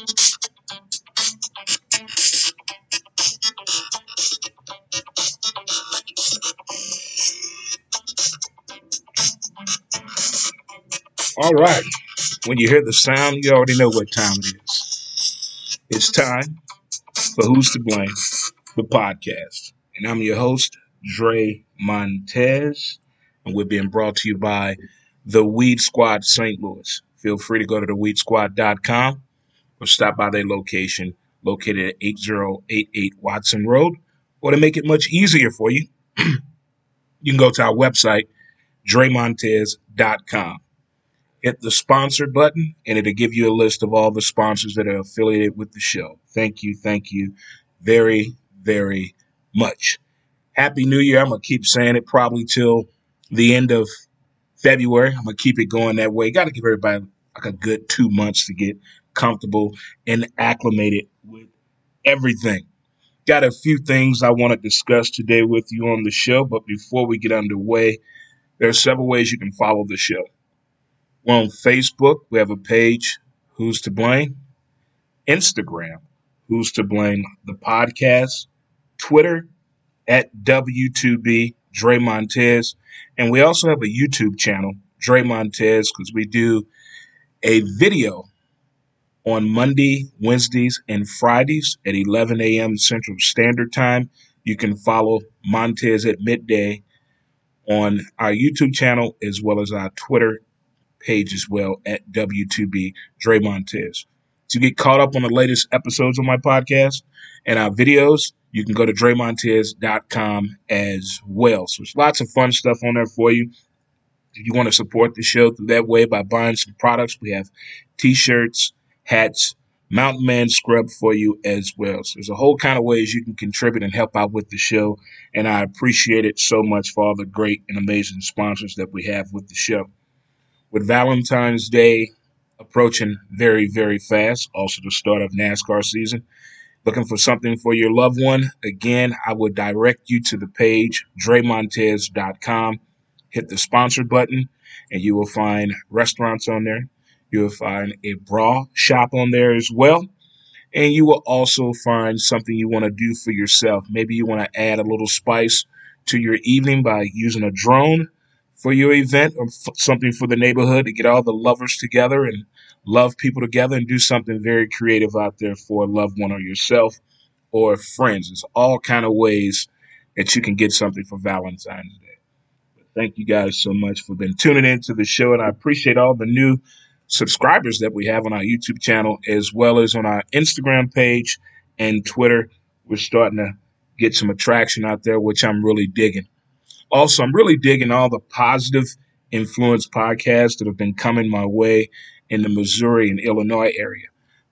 All right. When you hear the sound, you already know what time it is. It's time for Who's to Blame, the podcast. And I'm your host, Dre Montez. And we're being brought to you by the Weed Squad St. Louis. Feel free to go to theweedsquad.com or stop by their location located at 8088 Watson Road. Or to make it much easier for you, you can go to our website, dremontez.com. Hit the sponsor button, and it'll give you a list of all the sponsors that are affiliated with the show. Thank you, thank you very, very much. Happy New Year. I'm going to keep saying it probably till the end of February. I'm going to keep it going that way. Got to give everybody like a good two months to get comfortable and acclimated with everything. Got a few things I want to discuss today with you on the show, but before we get underway, there are several ways you can follow the show. We're on Facebook. We have a page, Who's to Blame? Instagram, Who's to Blame? The podcast, Twitter, at W2B, Dre Montez. And we also have a YouTube channel, Dre Montez, because we do a video on Monday, Wednesdays, and Fridays at 11 a.m. Central Standard Time. You can follow Montez at midday on our YouTube channel as well as our Twitter page as well at W2B Dre Montez. To get caught up on the latest episodes of my podcast and our videos, you can go to DreMontez.com as well. So there's lots of fun stuff on there for you. If you want to support the show through that way by buying some products, we have t-shirts, hats, Mountain Man scrub for you as well. So there's a whole kind of ways you can contribute and help out with the show. And I appreciate it so much for all the great and amazing sponsors that we have with the show. With Valentine's Day approaching very, very fast, also the start of NASCAR season, looking for something for your loved one, again, I would direct you to the page, DreMontez.com. Hit the sponsor button, and you will find restaurants on there you will find a bra shop on there as well. And you will also find something you want to do for yourself. Maybe you want to add a little spice to your evening by using a drone for your event or f- something for the neighborhood to get all the lovers together and love people together and do something very creative out there for a loved one or yourself or friends. There's all kind of ways that you can get something for Valentine's Day. Thank you guys so much for been tuning into the show, and I appreciate all the new subscribers that we have on our YouTube channel as well as on our Instagram page and Twitter. We're starting to get some attraction out there, which I'm really digging. Also, I'm really digging all the positive influence podcasts that have been coming my way in the Missouri and Illinois area.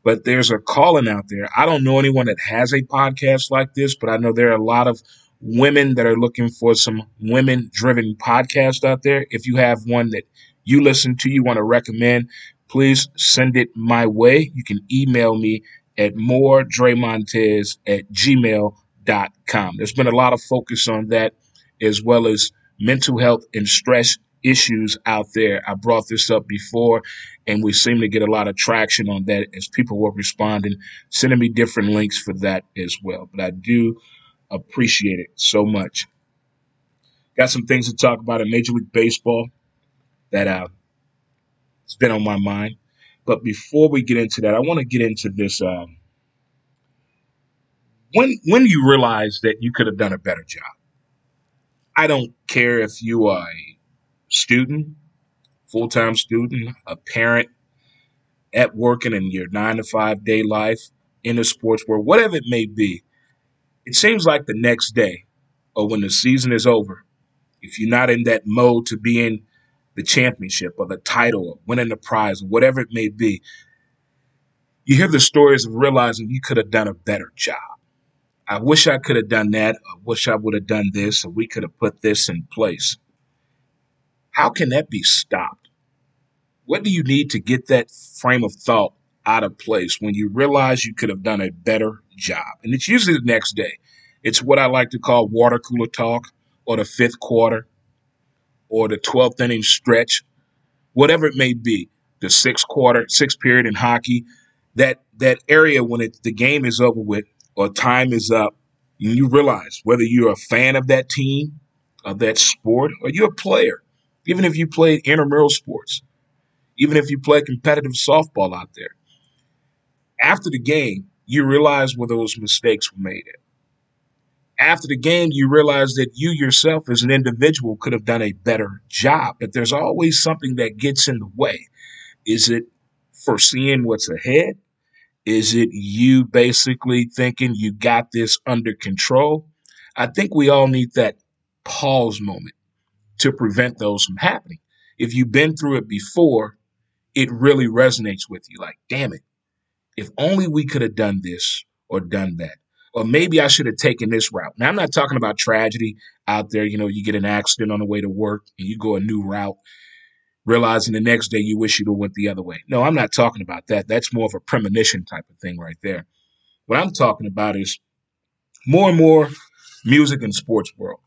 But there's a calling out there. I don't know anyone that has a podcast like this, but I know there are a lot of women that are looking for some women driven podcast out there. If you have one that you listen to, you want to recommend, please send it my way. You can email me at moredremontez at gmail.com. There's been a lot of focus on that as well as mental health and stress issues out there. I brought this up before, and we seem to get a lot of traction on that as people were responding, sending me different links for that as well. But I do appreciate it so much. Got some things to talk about in Major League Baseball that uh, has been on my mind. But before we get into that, I want to get into this. Um, when when you realize that you could have done a better job. I don't care if you are a student, full time student, a parent, at working in your nine to five day life, in the sports world, whatever it may be. It seems like the next day or when the season is over, if you're not in that mode to be in the championship or the title or winning the prize whatever it may be, you hear the stories of realizing you could have done a better job. I wish I could have done that. I wish I would have done this, or we could have put this in place. How can that be stopped? What do you need to get that frame of thought out of place when you realize you could have done a better job? And it's usually the next day. It's what I like to call water cooler talk or the fifth quarter or the 12th inning stretch, whatever it may be, the sixth quarter, sixth period in hockey, that that area when it, the game is over with or time is up, you realize whether you're a fan of that team, of that sport, or you're a player, even if you played intramural sports, even if you play competitive softball out there. After the game, you realize where those mistakes were made at. After the game, you realize that you yourself as an individual could have done a better job, but there's always something that gets in the way. Is it foreseeing what's ahead? Is it you basically thinking you got this under control? I think we all need that pause moment to prevent those from happening. If you've been through it before, it really resonates with you. Like, damn it, if only we could have done this or done that. Or maybe I should have taken this route. Now, I'm not talking about tragedy out there. You know, you get an accident on the way to work and you go a new route realizing the next day you wish you'd have went the other way. No, I'm not talking about that. That's more of a premonition type of thing right there. What I'm talking about is more and more music and sports world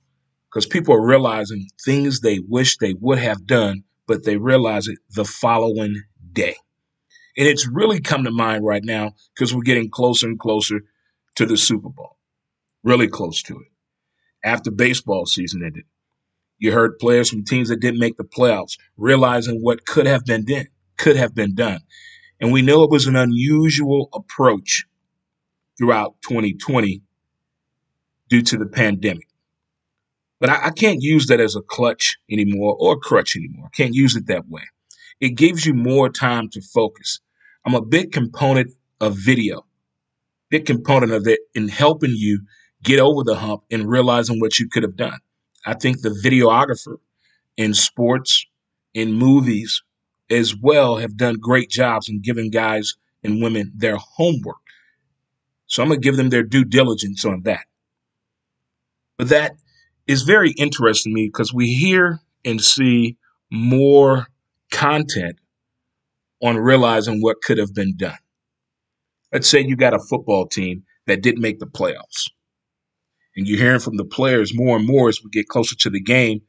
because people are realizing things they wish they would have done, but they realize it the following day. And it's really come to mind right now because we're getting closer and closer to the Super Bowl, really close to it. After baseball season ended, you heard players from teams that didn't make the playoffs realizing what could have been done, could have been done. And we know it was an unusual approach throughout 2020 due to the pandemic. But I, I, can't use that as a clutch anymore or a crutch anymore. I can't use it that way. It gives you more time to focus. I'm a big component of video, big component of it in helping you get over the hump and realizing what you could have done. I think the videographer in sports, in movies as well, have done great jobs in giving guys and women their homework. So I'm going to give them their due diligence on that. But that is very interesting to me because we hear and see more content on realizing what could have been done. Let's say you got a football team that didn't make the playoffs. And you're hearing from the players more and more as we get closer to the game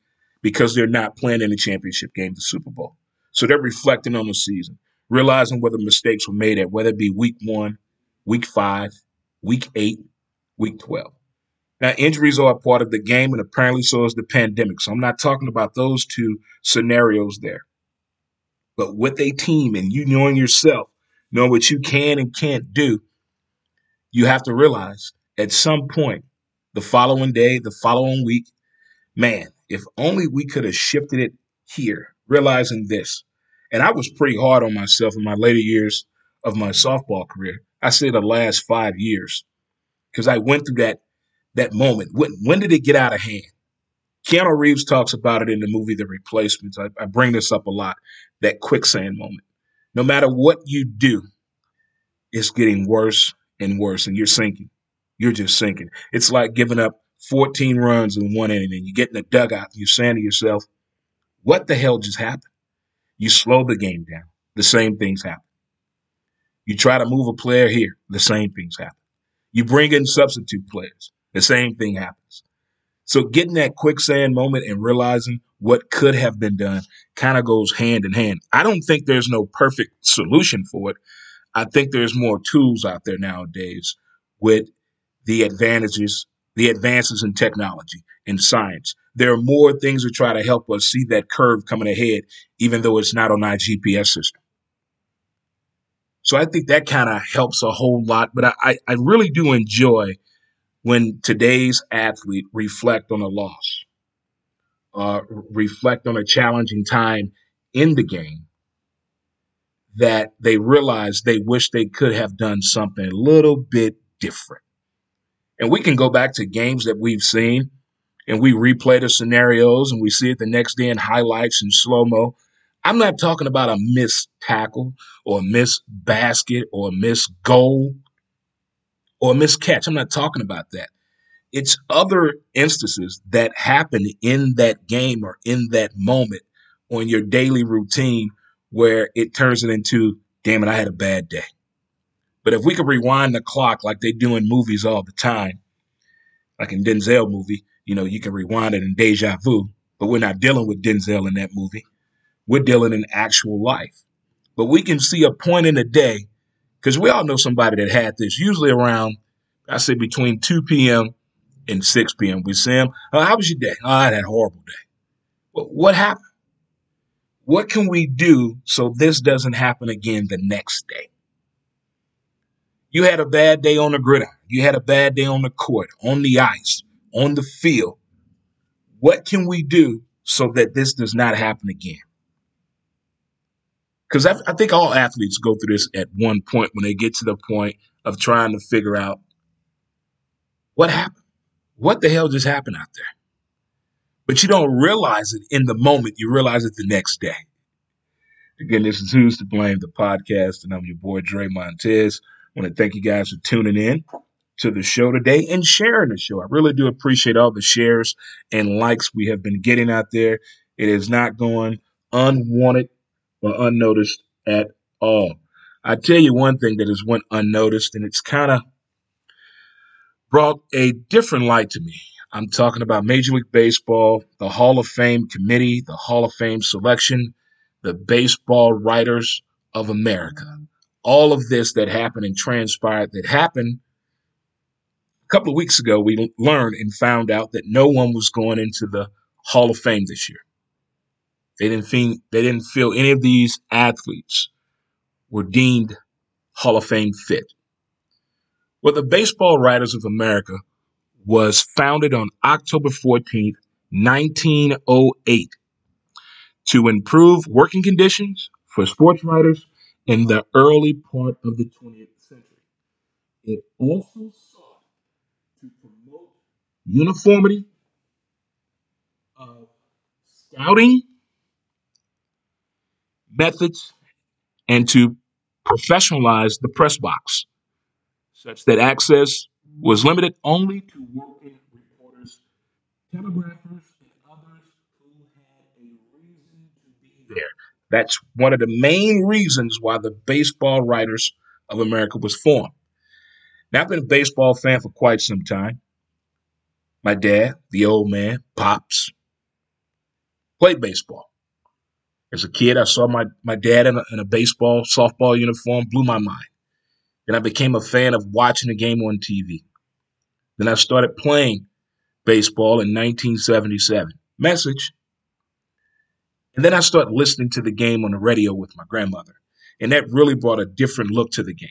because they're not playing in the championship game, the Super Bowl. So they're reflecting on the season, realizing whether mistakes were made at whether it be week one, week five, week eight, week 12. Now, injuries are a part of the game, and apparently so is the pandemic. So I'm not talking about those two scenarios there. But with a team and you knowing yourself, knowing what you can and can't do, you have to realize at some point the following day, the following week. Man, if only we could have shifted it here, realizing this. And I was pretty hard on myself in my later years of my softball career. I say the last five years because I went through that that moment. When, when did it get out of hand? Keanu Reeves talks about it in the movie The Replacements. I, I bring this up a lot that quicksand moment. No matter what you do, it's getting worse and worse, and you're sinking you're just sinking. It's like giving up 14 runs in one inning and you get in the dugout and you're saying to yourself, what the hell just happened? You slow the game down. The same things happen. You try to move a player here, the same things happen. You bring in substitute players, the same thing happens. So getting that quicksand moment and realizing what could have been done kind of goes hand in hand. I don't think there's no perfect solution for it. I think there's more tools out there nowadays with the advantages, the advances in technology and science. There are more things to try to help us see that curve coming ahead, even though it's not on our GPS system. So I think that kind of helps a whole lot. But I, I really do enjoy when today's athlete reflect on a loss, uh, reflect on a challenging time in the game, that they realize they wish they could have done something a little bit different. And we can go back to games that we've seen and we replay the scenarios and we see it the next day in highlights and slow mo. I'm not talking about a missed tackle or a missed basket or a missed goal or a missed catch. I'm not talking about that. It's other instances that happen in that game or in that moment on your daily routine where it turns it into, damn it, I had a bad day. But if we could rewind the clock like they do in movies all the time, like in Denzel movie, you know, you can rewind it in deja vu, but we're not dealing with Denzel in that movie. We're dealing in actual life. But we can see a point in the day Because we all know somebody that had this, usually around, I say between 2 p.m. and 6 p.m. We see them. Oh, how was your day? Oh, I had a horrible day. Well, what happened? What can we do so this doesn't happen again the next day? You had a bad day on the gridiron. You had a bad day on the court, on the ice, on the field. What can we do so that this does not happen again? Because I, I think all athletes go through this at one point when they get to the point of trying to figure out what happened. What the hell just happened out there? But you don't realize it in the moment. You realize it the next day. Again, this is Who's to Blame, the podcast, and I'm your boy, Dre Montez. I want to thank you guys for tuning in to the show today and sharing the show. I really do appreciate all the shares and likes we have been getting out there. It is not going unwanted or unnoticed at all. I tell you one thing that has went unnoticed, and it's kind of brought a different light to me. I'm talking about Major League Baseball, the Hall of Fame committee, the Hall of Fame selection, the Baseball Writers of America. All of this that happened and transpired that happened a couple of weeks ago, we learned and found out that no one was going into the Hall of Fame this year. They didn't feel they didn't feel any of these athletes were deemed Hall of Fame fit. Well, the Baseball Writers of America was founded on October 14th, 1908, to improve working conditions for sports writers in the early part of the 20th century. It also sought to promote uniformity of scouting methods and to professionalize the press box such that access was limited only to working reporters, telegraphers, and others who had a reason to be there. That's one of the main reasons why the Baseball Writers of America was formed. Now, I've been a baseball fan for quite some time. My dad, the old man, Pops, played baseball. As a kid, I saw my, my dad in a, in a baseball, softball uniform, blew my mind. Then I became a fan of watching the game on TV. Then I started playing baseball in 1977. Message. And then I started listening to the game on the radio with my grandmother. And that really brought a different look to the game.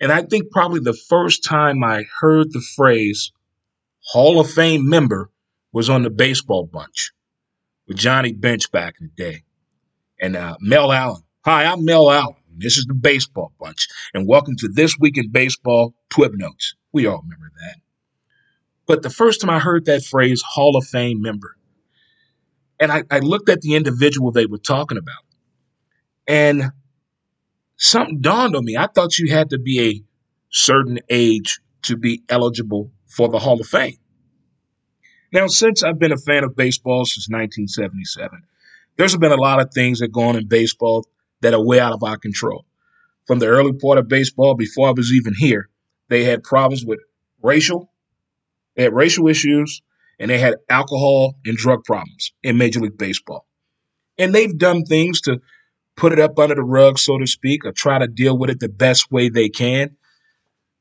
And I think probably the first time I heard the phrase Hall of Fame member was on the baseball bunch with Johnny Bench back in the day and uh, Mel Allen. Hi, I'm Mel Allen. This is the Baseball Bunch, and welcome to This Week in Baseball Twib Notes. We all remember that. But the first time I heard that phrase, Hall of Fame member, and I, I looked at the individual they were talking about, and something dawned on me. I thought you had to be a certain age to be eligible for the Hall of Fame. Now, since I've been a fan of baseball since 1977, there's been a lot of things that go on in baseball that are way out of our control. From the early part of baseball, before I was even here, they had problems with racial, they had racial issues, and they had alcohol and drug problems in Major League Baseball. And they've done things to put it up under the rug, so to speak, or try to deal with it the best way they can.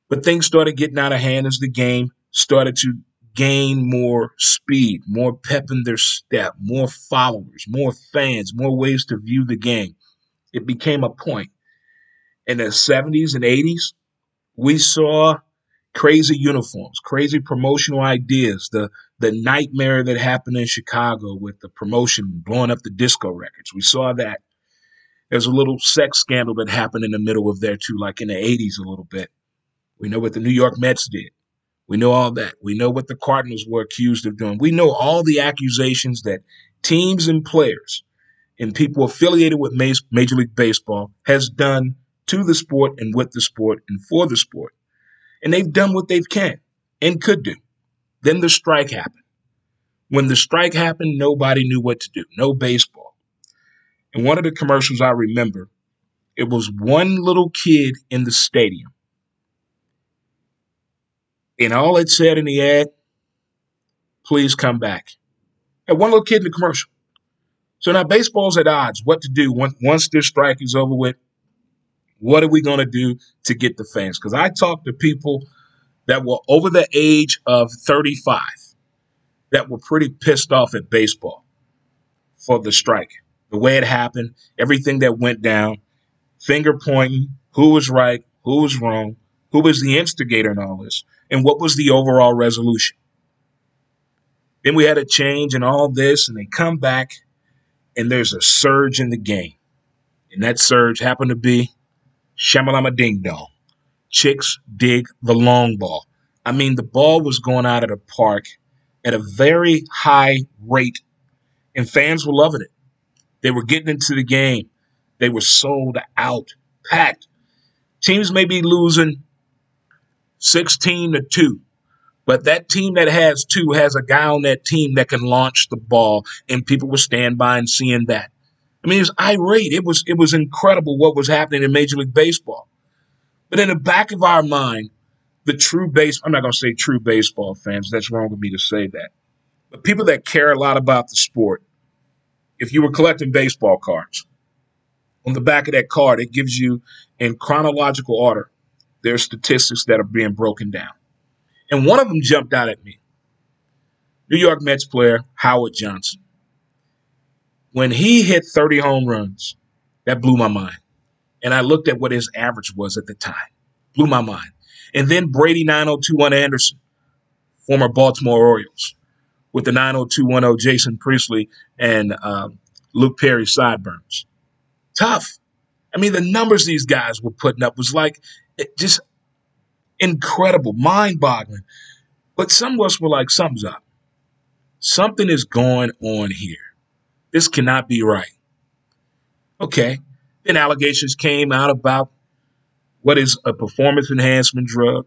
But things started getting out of hand as the game started to gain more speed, more pep in their step, more followers, more fans, more ways to view the game. It became a point. In the 70s and 80s, we saw crazy uniforms, crazy promotional ideas, the the nightmare that happened in Chicago with the promotion blowing up the disco records. We saw that. There's a little sex scandal that happened in the middle of there too, like in the 80s a little bit. We know what the New York Mets did. We know all that. We know what the Cardinals were accused of doing. We know all the accusations that teams and players and people affiliated with Major League Baseball has done to the sport and with the sport and for the sport. And they've done what they can and could do. Then the strike happened. When the strike happened, nobody knew what to do. No baseball. And one of the commercials I remember, it was one little kid in the stadium and all it said in the ad, please come back. And one little kid in the commercial. So now baseball's at odds. What to do once this strike is over with? What are we going to do to get the fans? Because I talked to people that were over the age of 35 that were pretty pissed off at baseball for the strike, the way it happened, everything that went down, finger pointing, who was right, who was wrong, who was the instigator in all this, and what was the overall resolution. Then we had a change and all this, and they come back, and there's a surge in the game. And that surge happened to be Shamalama Ding Dong. Chicks dig the long ball. I mean, the ball was going out of the park at a very high rate, and fans were loving it. They were getting into the game. They were sold out, packed. Teams may be losing 16 to 2, but that team that has two has a guy on that team that can launch the ball, and people will stand by and seeing that. I mean, it was irate. It was it was incredible what was happening in Major League Baseball. But in the back of our mind, the true base I'm not gonna say true baseball fans, that's wrong of me to say that. But people that care a lot about the sport, if you were collecting baseball cards, on the back of that card, it gives you in chronological order their statistics that are being broken down. And one of them jumped out at me. New York Mets player Howard Johnson when he hit 30 home runs, that blew my mind. And I looked at what his average was at the time. Blew my mind. And then Brady 9021 Anderson, former Baltimore Orioles, with the 90210 Jason Priestley and um, Luke Perry sideburns. Tough. I mean, the numbers these guys were putting up was like just incredible, mind boggling. But some of us were like, something's up. Something is going on here. This cannot be right. Okay. Then allegations came out about what is a performance enhancement drug?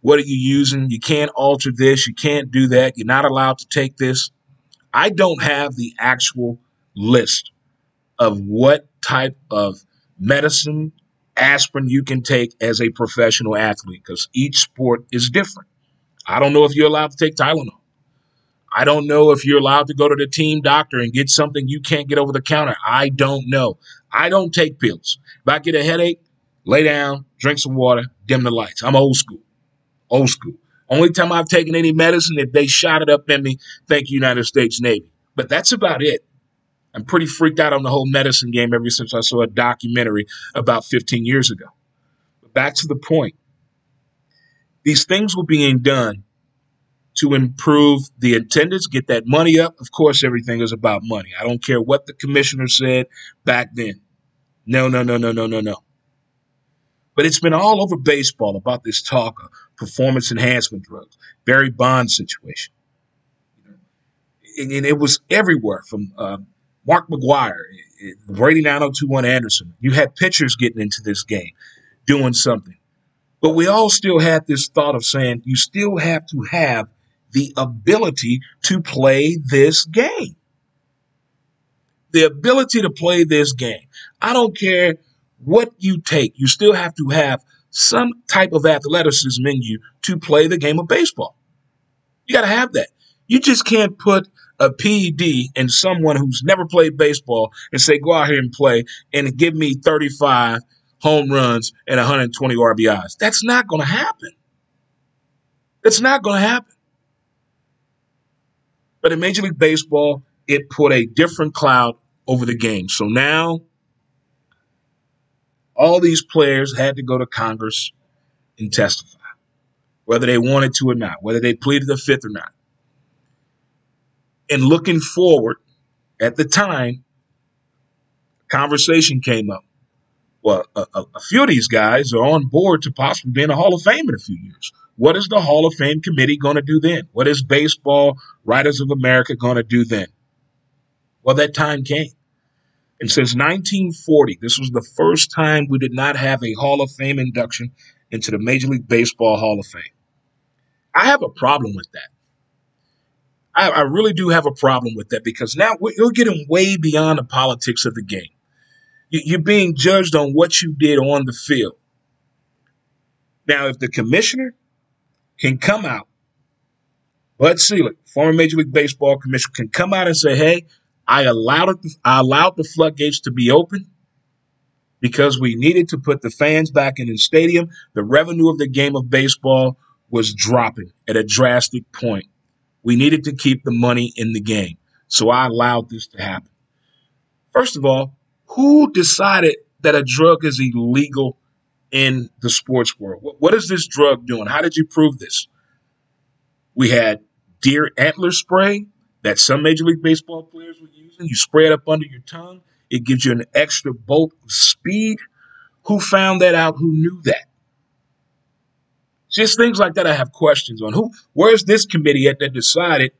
What are you using? You can't alter this. You can't do that. You're not allowed to take this. I don't have the actual list of what type of medicine, aspirin you can take as a professional athlete because each sport is different. I don't know if you're allowed to take Tylenol. I don't know if you're allowed to go to the team doctor and get something you can't get over the counter. I don't know. I don't take pills. If I get a headache, lay down, drink some water, dim the lights. I'm old school. Old school. Only time I've taken any medicine, if they shot it up in me, thank you, United States Navy. But that's about it. I'm pretty freaked out on the whole medicine game ever since I saw a documentary about 15 years ago. But back to the point. These things were being done to improve the attendance, get that money up. Of course, everything is about money. I don't care what the commissioner said back then. No, no, no, no, no, no, no. But it's been all over baseball about this talk of performance enhancement drugs, Barry Bonds situation. And, and it was everywhere from uh, Mark McGwire, Brady 9021 Anderson. You had pitchers getting into this game, doing something. But we all still had this thought of saying you still have to have the ability to play this game. The ability to play this game. I don't care what you take, you still have to have some type of athleticism in you to play the game of baseball. You got to have that. You just can't put a PED and someone who's never played baseball and say, go out here and play and give me 35 home runs and 120 RBIs. That's not going to happen. It's not going to happen. But in Major League Baseball, it put a different cloud over the game. So now all these players had to go to Congress and testify, whether they wanted to or not, whether they pleaded the fifth or not. And looking forward, at the time, conversation came up. Well, a, a, few of these guys are on board to possibly be in the Hall of Fame in a few years. What is the Hall of Fame committee going to do then? What is Baseball Writers of America going to do then? Well, that time came. And since 1940, this was the first time we did not have a Hall of Fame induction into the Major League Baseball Hall of Fame. I have a problem with that. I, I really do have a problem with that because now you're getting way beyond the politics of the game. You're being judged on what you did on the field. Now, if the commissioner can come out, Bud Selig, former Major League Baseball commissioner, can come out and say, hey, I allowed I allowed the floodgates to be open. because we needed to put the fans back in the stadium. The revenue of the game of baseball was dropping at a drastic point. We needed to keep the money in the game. So I allowed this to happen. First of all, who decided that a drug is illegal in the sports world? What is this drug doing? How did you prove this? We had deer antler spray that some Major League Baseball players were using. You spray it up under your tongue, it gives you an extra bolt of speed. Who found that out? Who knew that? Just things like that I have questions on. Who where's this committee at that decided,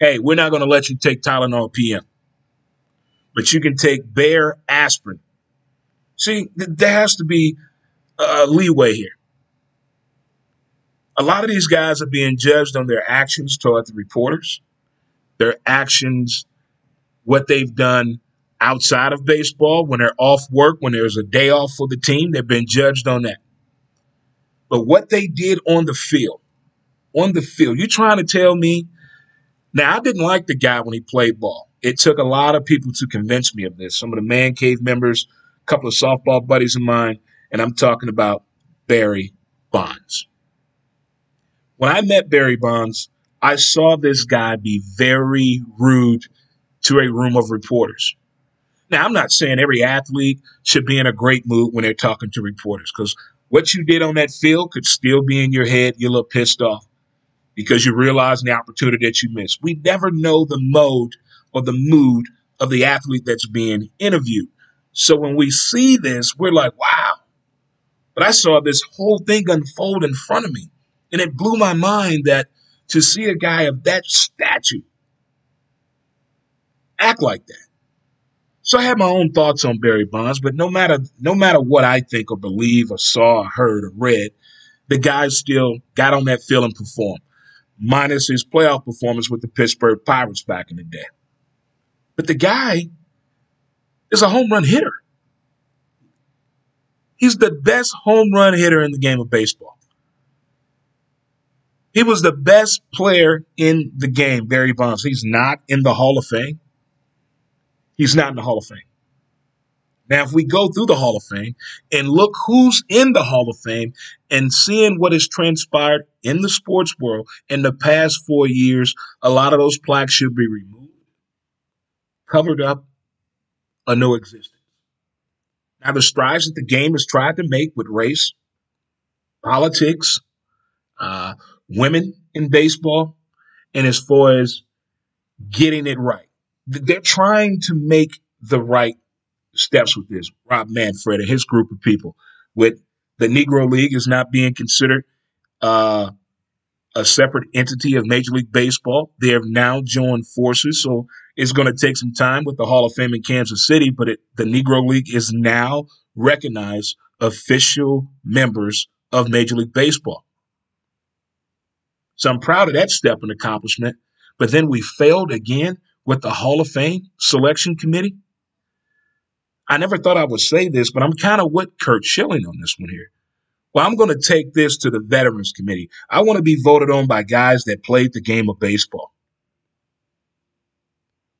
hey, we're not going to let you take Tylenol PM. But you can take Bayer aspirin. See, th- there has to be a leeway here. A lot of these guys are being judged on their actions toward the reporters, their actions, what they've done outside of baseball when they're off work, when there's a day off for the team. They've been judged on that. But what they did on the field, on the field, you're trying to tell me? Now, I didn't like the guy when he played ball. It took a lot of people to convince me of this. Some of the man cave members, a couple of softball buddies of mine, and I'm talking about Barry Bonds. When I met Barry Bonds, I saw this guy be very rude to a room of reporters. Now, I'm not saying every athlete should be in a great mood when they're talking to reporters because what you did on that field could still be in your head. You're a little pissed off because you realize the opportunity that you missed. We never know the mode or the mood of the athlete that's being interviewed. So when we see this, we're like, wow. But I saw this whole thing unfold in front of me. And it blew my mind that to see a guy of that stature act like that. So I have my own thoughts on Barry Bonds, but no matter no matter what I think or believe or saw or heard or read, the guy still got on that field and performed, minus his playoff performance with the Pittsburgh Pirates back in the day. But the guy is a home run hitter. He's the best home run hitter in the game of baseball. He was the best player in the game, Barry Bonds. He's not in the Hall of Fame. He's not in the Hall of Fame. Now, if we go through the Hall of Fame and look who's in the Hall of Fame and seeing what has transpired in the sports world in the past four years, a lot of those plaques should be removed, covered up, or no existence. Now, the strides that the game has tried to make with race, politics, uh, women in baseball, and as far as getting it right they're trying to make the right steps with this. Rob Manfred and his group of people, with the Negro League is not being considered uh, a separate entity of Major League Baseball. They have now joined forces, so it's going to take some time with the Hall of Fame in Kansas City. But it, the Negro League is now recognized official members of Major League Baseball. So I'm proud of that step and accomplishment. But then we failed again with the Hall of Fame selection committee. I never thought I would say this, but I'm kind of with Curt Schilling on this one here. Well, I'm going to take this to the Veterans Committee. I want to be voted on by guys that played the game of baseball.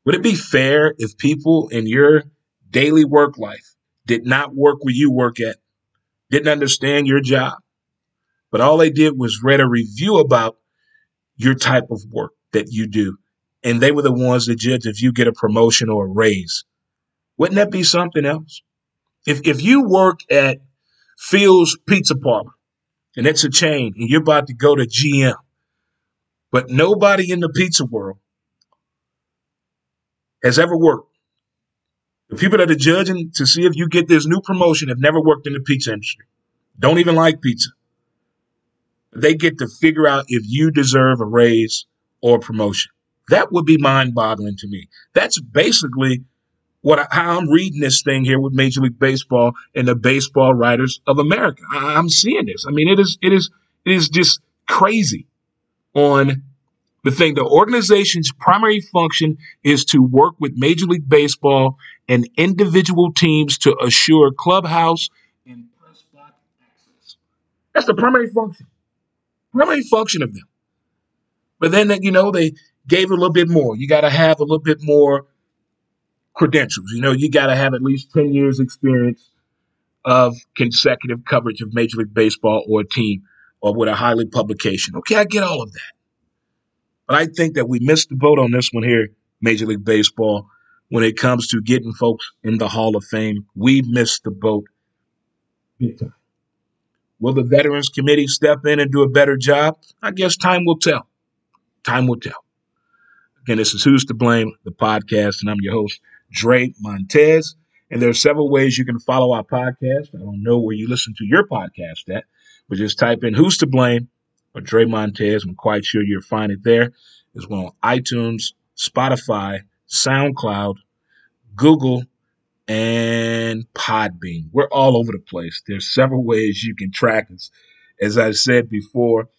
Would it be fair if people in your daily work life did not work where you work at, didn't understand your job, but all they did was read a review about your type of work that you do and they were the ones that judge if you get a promotion or a raise. Wouldn't that be something else? If if you work at Phil's Pizza Parlor and it's a chain and you're about to go to GM, but nobody in the pizza world has ever worked. The people that are judging to see if you get this new promotion have never worked in the pizza industry, don't even like pizza. They get to figure out if you deserve a raise or a promotion. That would be mind boggling to me. That's basically what how I'm reading this thing here with Major League Baseball and the baseball writers of America. I, I'm seeing this. I mean, it is it is it is just crazy on the thing. The organization's primary function is to work with Major League Baseball and individual teams to assure clubhouse and press box access. That's the primary function. Primary function of them. But then, you know, they gave a little bit more. You got to have a little bit more credentials. You know, you got to have at least 10 years experience of consecutive coverage of Major League Baseball or a team or with a highly publication. Okay, I get all of that. But I think that we missed the boat on this one here, Major League Baseball, when it comes to getting folks in the Hall of Fame. We missed the boat. Will the Veterans Committee step in and do a better job? I guess time will tell. Time will tell. Again, this is Who's to Blame, the podcast, and I'm your host, Dre Montez. And there are several ways you can follow our podcast. I don't know where you listen to your podcast at, but just type in Who's to Blame or Dre Montez. I'm quite sure you'll find it there as well on iTunes, Spotify, SoundCloud, Google, and Podbean. We're all over the place. There's several ways you can track us. As I said before,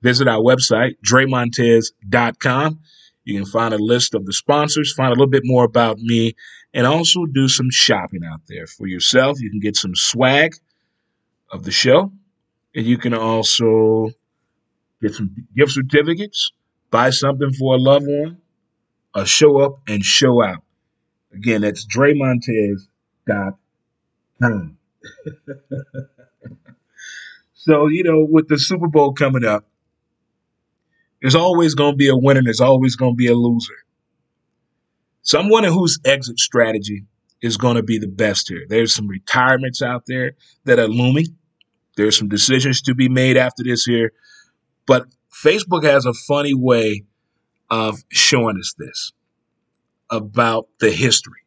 visit our website, dremontez.com. You can find a list of the sponsors, find a little bit more about me, and also do some shopping out there for yourself. You can get some swag of the show, and you can also get some gift certificates, buy something for a loved one, or show up and show out. Again, that's dremontez.com. so, you know, with the Super Bowl coming up, there's always going to be a winner. There's always going to be a loser. So I'm wondering whose exit strategy is going to be the best here. There's some retirements out there that are looming. There's some decisions to be made after this here. But Facebook has a funny way of showing us this about the history.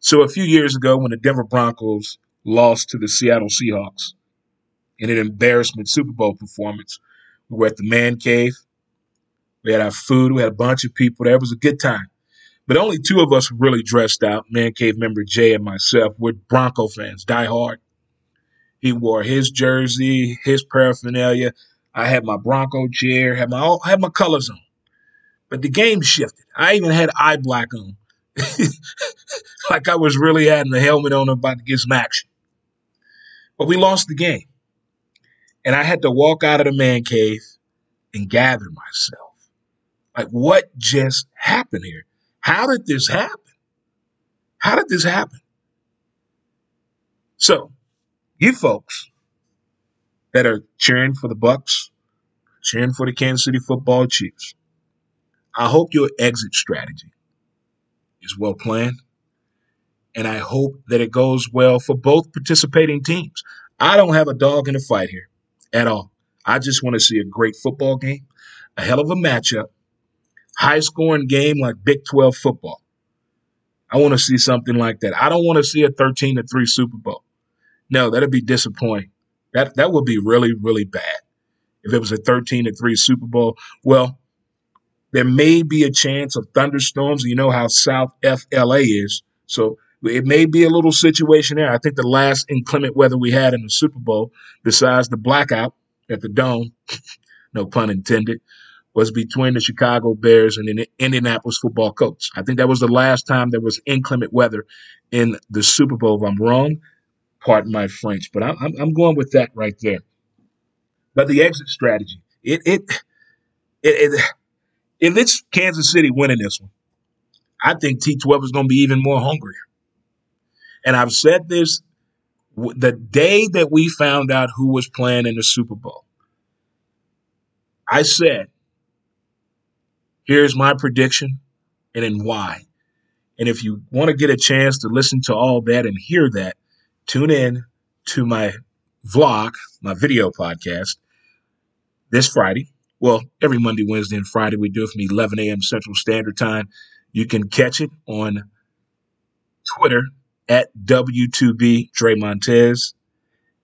So a few years ago, when the Denver Broncos lost to the Seattle Seahawks in an embarrassment Super Bowl performance, we were at the man cave. We had our food. We had a bunch of people there. It was a good time. But only two of us really dressed out. Man Cave member Jay and myself. We're Bronco fans, die hard. He wore his jersey, his paraphernalia. I had my Bronco chair, had my had my colors on. But the game shifted. I even had eye black on. like I was really having the helmet on about to get some action. But we lost the game. And I had to walk out of the man cave and gather myself. Like, what just happened here? How did this happen? How did this happen? So, you folks that are cheering for the Bucs, cheering for the Kansas City Football Chiefs, I hope your exit strategy is well planned, and I hope that it goes well for both participating teams. I don't have a dog in the fight here at all. I just want to see a great football game, a hell of a matchup, high scoring game like Big 12 football. I want to see something like that. I don't want to see a 13 to 3 Super Bowl. No, that'd be disappointing. That that would be really, really bad. If it was a 13 to 3 Super Bowl, well, there may be a chance of thunderstorms. You know how South FLA is. So it may be a little situation there. I think the last inclement weather we had in the Super Bowl, besides the blackout at the dome, no pun intended, was between the Chicago Bears and the Indianapolis football Colts. I think that was the last time there was inclement weather in the Super Bowl. If I'm wrong, pardon my French, but I'm, I'm going with that right there. But the exit strategy, it, it, it, it if it's Kansas City winning this one, I think T12 is going to be even more hungry. And I've said this the day that we found out who was playing in the Super Bowl. I said Here's my prediction and then why. And if you want to get a chance to listen to all that and hear that, tune in to my vlog, my video podcast this Friday. Well, every Monday, Wednesday, and Friday, we do it from 11 a.m. Central Standard Time. You can catch it on Twitter at W2B Dre Montez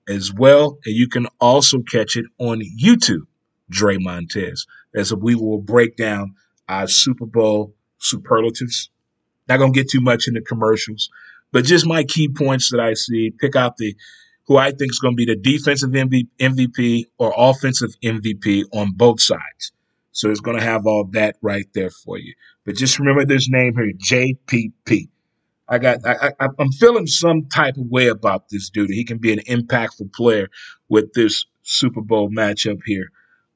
as well. And you can also catch it on YouTube, Dre Montez, as we will break down uh, Super Bowl superlatives. Not gonna get too much into commercials, but just my key points that I see. Pick out the who I think is going to be the defensive MVP or offensive MVP on both sides. So it's going to have all that right there for you. But just remember this name here, JPP. I got, I, I, I'm feeling some type of way about this dude. He can be an impactful player with this Super Bowl matchup here.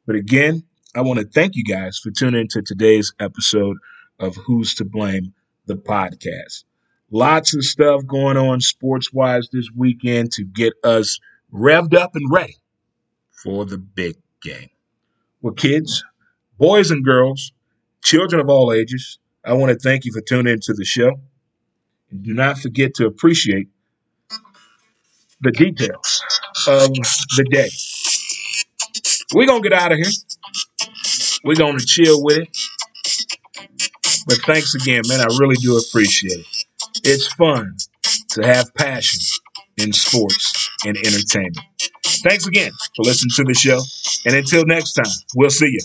But again, I want to thank you guys for tuning into today's episode of Who's to Blame, the podcast. Lots of stuff going on sports wise this weekend to get us revved up and ready for the big game. Well, kids, boys and girls, children of all ages, I want to thank you for tuning into the show. And do not forget to appreciate the details of the day. We're going to get out of here. We're going to chill with it. But thanks again, man. I really do appreciate it. It's fun to have passion in sports and entertainment. Thanks again for listening to the show. And until next time, we'll see you.